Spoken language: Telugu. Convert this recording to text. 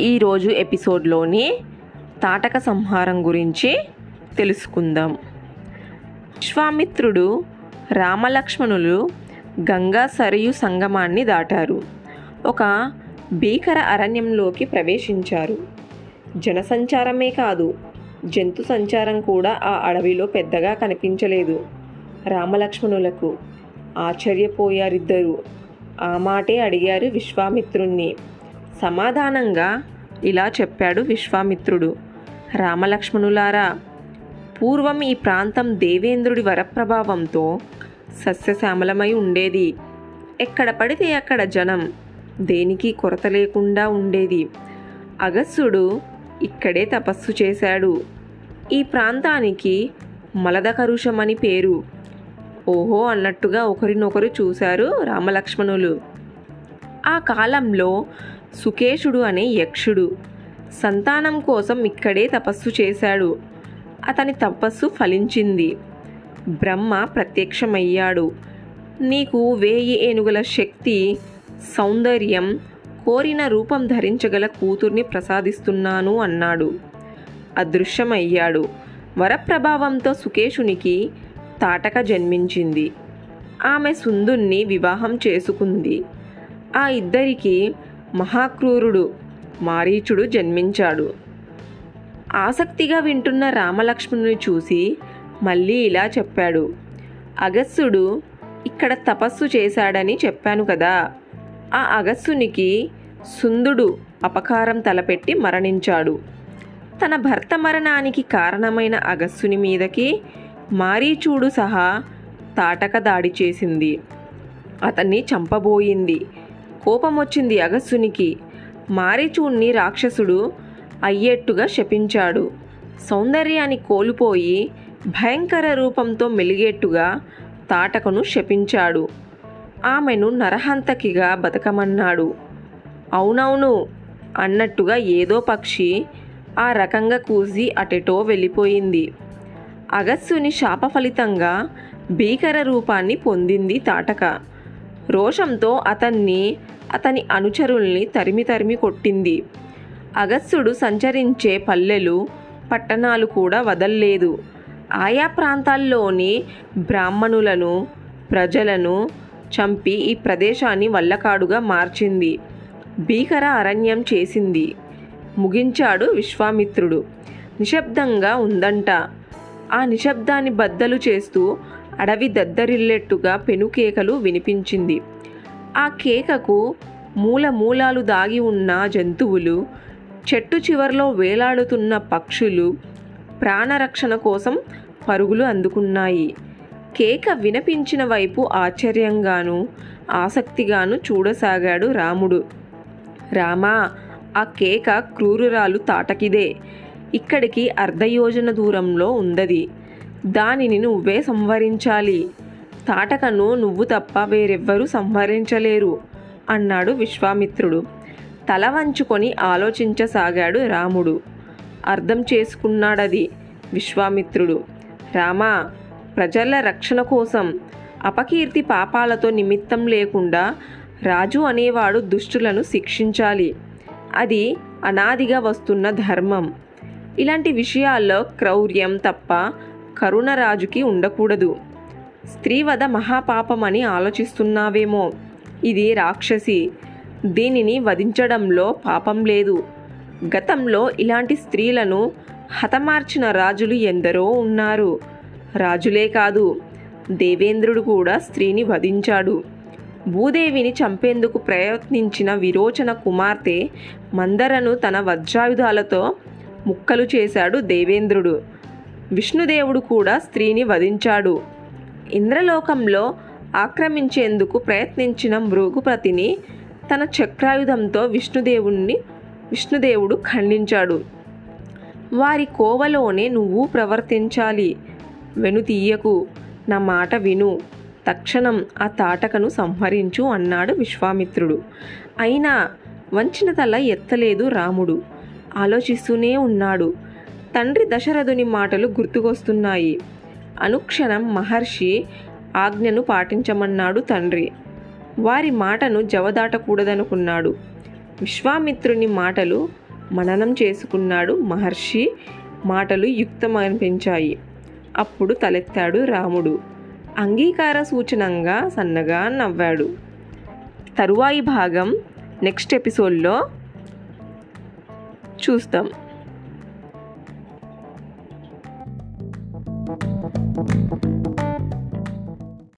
ఈరోజు ఎపిసోడ్లోని తాటక సంహారం గురించి తెలుసుకుందాం. విశ్వామిత్రుడు రామలక్ష్మణులు గంగా సరియు సంగమాన్ని దాటారు. ఒక భీకర అరణ్యంలోకి ప్రవేశించారు. జనసంచారమే కాదు జంతు సంచారం కూడా ఆ అడవిలో పెద్దగా కనిపించలేదు. రామలక్ష్మణులకు ఆశ్చర్యపోయారిద్దరు. ఆ మాటే అడిగారు విశ్వామిత్రుణ్ణి. సమాధానంగా ఇలా చెప్పాడు విశ్వామిత్రుడు. రామలక్ష్మణులారా పూర్వం ఈ ప్రాంతం దేవేంద్రుడి వరప్రభావంతో సస్యశ్యామలమై ఉండేది. ఎక్కడ పడితే అక్కడ జనం దేనికి కొరత లేకుండా ఉండేది. అగస్సుడు ఇక్కడే తపస్సు చేశాడు. ఈ ప్రాంతానికి మలదకరుషమని పేరు. ఓహో అన్నట్టుగా ఒకరినొకరు చూశారు రామలక్ష్మణులు. ఆ కాలంలో సుకేషుడు అనే యక్షుడు సంతానం కోసం ఇక్కడే తపస్సు చేశాడు. అతని తపస్సు ఫలించింది. బ్రహ్మ ప్రత్యక్షమయ్యాడు. నీకు వేయి ఏనుగుల శక్తి సౌందర్యం కోరిన రూపం ధరించగల కూతుర్ని ప్రసాదిస్తున్నాను అన్నాడు. అదృశ్యమయ్యాడు. వరప్రభావంతో సుకేషునికి తాటక జన్మించింది. ఆమె సుందుణ్ణి వివాహం చేసుకుంది. ఆ ఇద్దరికి మహాక్రూరుడు మారీచుడు జన్మించాడు. ఆసక్తిగా వింటున్న రామలక్ష్మణుని చూసి మళ్ళీ ఇలా చెప్పాడు. అగస్సుడు ఇక్కడ తపస్సు చేశాడని చెప్పాను కదా. ఆ అగస్సునికి సుందుడు అపకారం తలపెట్టి మరణించాడు. తన భర్త మరణానికి కారణమైన అగస్సుని మీదకి మారీచూడు సహా తాటక దాడి చేసింది. అతన్ని చంపబోయింది. కోపం వచ్చింది అగస్సునికి మారీచూడ్ని రాక్షసుడు అయ్యేట్టుగా శపించాడు. సౌందర్యాన్ని కోల్పోయి భయంకర రూపంతో మెలిగేట్టుగా తాటకను శపించాడు. ఆమెను నరహంతకిగా బతకమన్నాడు. అవునవును అన్నట్టుగా ఏదో పక్షి ఆ రకంగా కూసి అటెటో వెళ్ళిపోయింది. అగస్సుని శాప ఫలితంగా భీకర రూపాన్ని పొందింది తాటక. రోషంతో అతన్ని అతని అనుచరుల్ని తరిమి తరిమి కొట్టింది. అగస్సుడు సంచరించే పల్లెలు పట్టణాలు కూడా వదల్లేదు. ఆయా ప్రాంతాల్లోని బ్రాహ్మణులను ప్రజలను చంపి ఈ ప్రదేశాన్ని వల్లకాడుగా మార్చింది. భీకర అరణ్యం చేసింది. ముగించాడు విశ్వామిత్రుడు. నిశ్శబ్దంగా ఉందంట. ఆ నిశ్శబ్దాన్ని బద్దలు చేస్తూ అడవి దద్దరిల్లేట్టుగా పెనుకేకలు వినిపించింది. ఆ కేకకు మూల మూలాలు దాగి ఉన్న జంతువులు చెట్టు చివరిలో వేలాడుతున్న పక్షులు ప్రాణరక్షణ కోసం పరుగులు అందుకున్నాయి. కేక వినిపించిన వైపు ఆశ్చర్యంగాను ఆసక్తిగాను చూడసాగాడు రాముడు. రామా ఆ కేక క్రూరురాలు తాటకిదే. ఇక్కడికి అర్ధయోజన దూరంలో ఉందది దానిని నువ్వే సంహరించాలి. తాటకను నువ్వు తప్ప వేరెవ్వరూ సంహరించలేరు అన్నాడు విశ్వామిత్రుడు. తల వంచుకొని ఆలోచించసాగాడు రాముడు. అర్థం చేసుకున్నాడది విశ్వామిత్రుడు. రామా ప్రజల రక్షణ కోసం అపకీర్తి పాపాలతో నిమిత్తం లేకుండా రాజు అనేవాడు దుష్టులను శిక్షించాలి. అది అనాదిగా వస్తున్న ధర్మం. ఇలాంటి విషయాల్లో క్రౌర్యం తప్ప కరుణ రాజుకి ఉండకూడదు. స్త్రీవధ మహాపాపమని ఆలోచిస్తున్నావేమో. ఇది రాక్షసి. దీనిని వధించడంలో పాపం లేదు. గతంలో ఇలాంటి స్త్రీలను హతమార్చిన రాజులు ఎందరో ఉన్నారు. రాజులే కాదు దేవేంద్రుడు కూడా స్త్రీని వధించాడు. భూదేవిని చంపేందుకు ప్రయత్నించిన విరోచన కుమార్తె మందరను తన వజ్రాయుధాలతో ముక్కలు చేశాడు దేవేంద్రుడు. విష్ణుదేవుడు కూడా స్త్రీని వధించాడు. ఇంద్రలోకంలో ఆక్రమించేందుకు ప్రయత్నించిన మృగుపతిని తన చక్రాయుధంతో విష్ణుదేవుణ్ణి విష్ణుదేవుడు ఖండించాడు. వారి కోవలోనే నువ్వు ప్రవర్తించాలి. వెనుతీయకు నా మాట విను. తక్షణం ఆ తాటకను సంహరించు అన్నాడు విశ్వామిత్రుడు. అయినా వంచిన తల ఎత్తలేదు రాముడు. ఆలోచిస్తూనే ఉన్నాడు. తండ్రి దశరథుని మాటలు గుర్తుకొస్తున్నాయి. అనుక్షణం మహర్షి ఆజ్ఞను పాటించమన్నాడు తండ్రి. వారి మాటను జవదాటకూడదనుకున్నాడు. విశ్వామిత్రుని మాటలు మననం చేసుకున్నాడు మహర్షి. మాటలు యుక్తమనిపించాయి అప్పుడు తలెత్తాడు రాముడు. అంగీకార సూచనంగా సన్నగా నవ్వాడు. తరువాయి భాగం నెక్స్ట్ ఎపిసోడ్లో చూస్తాం.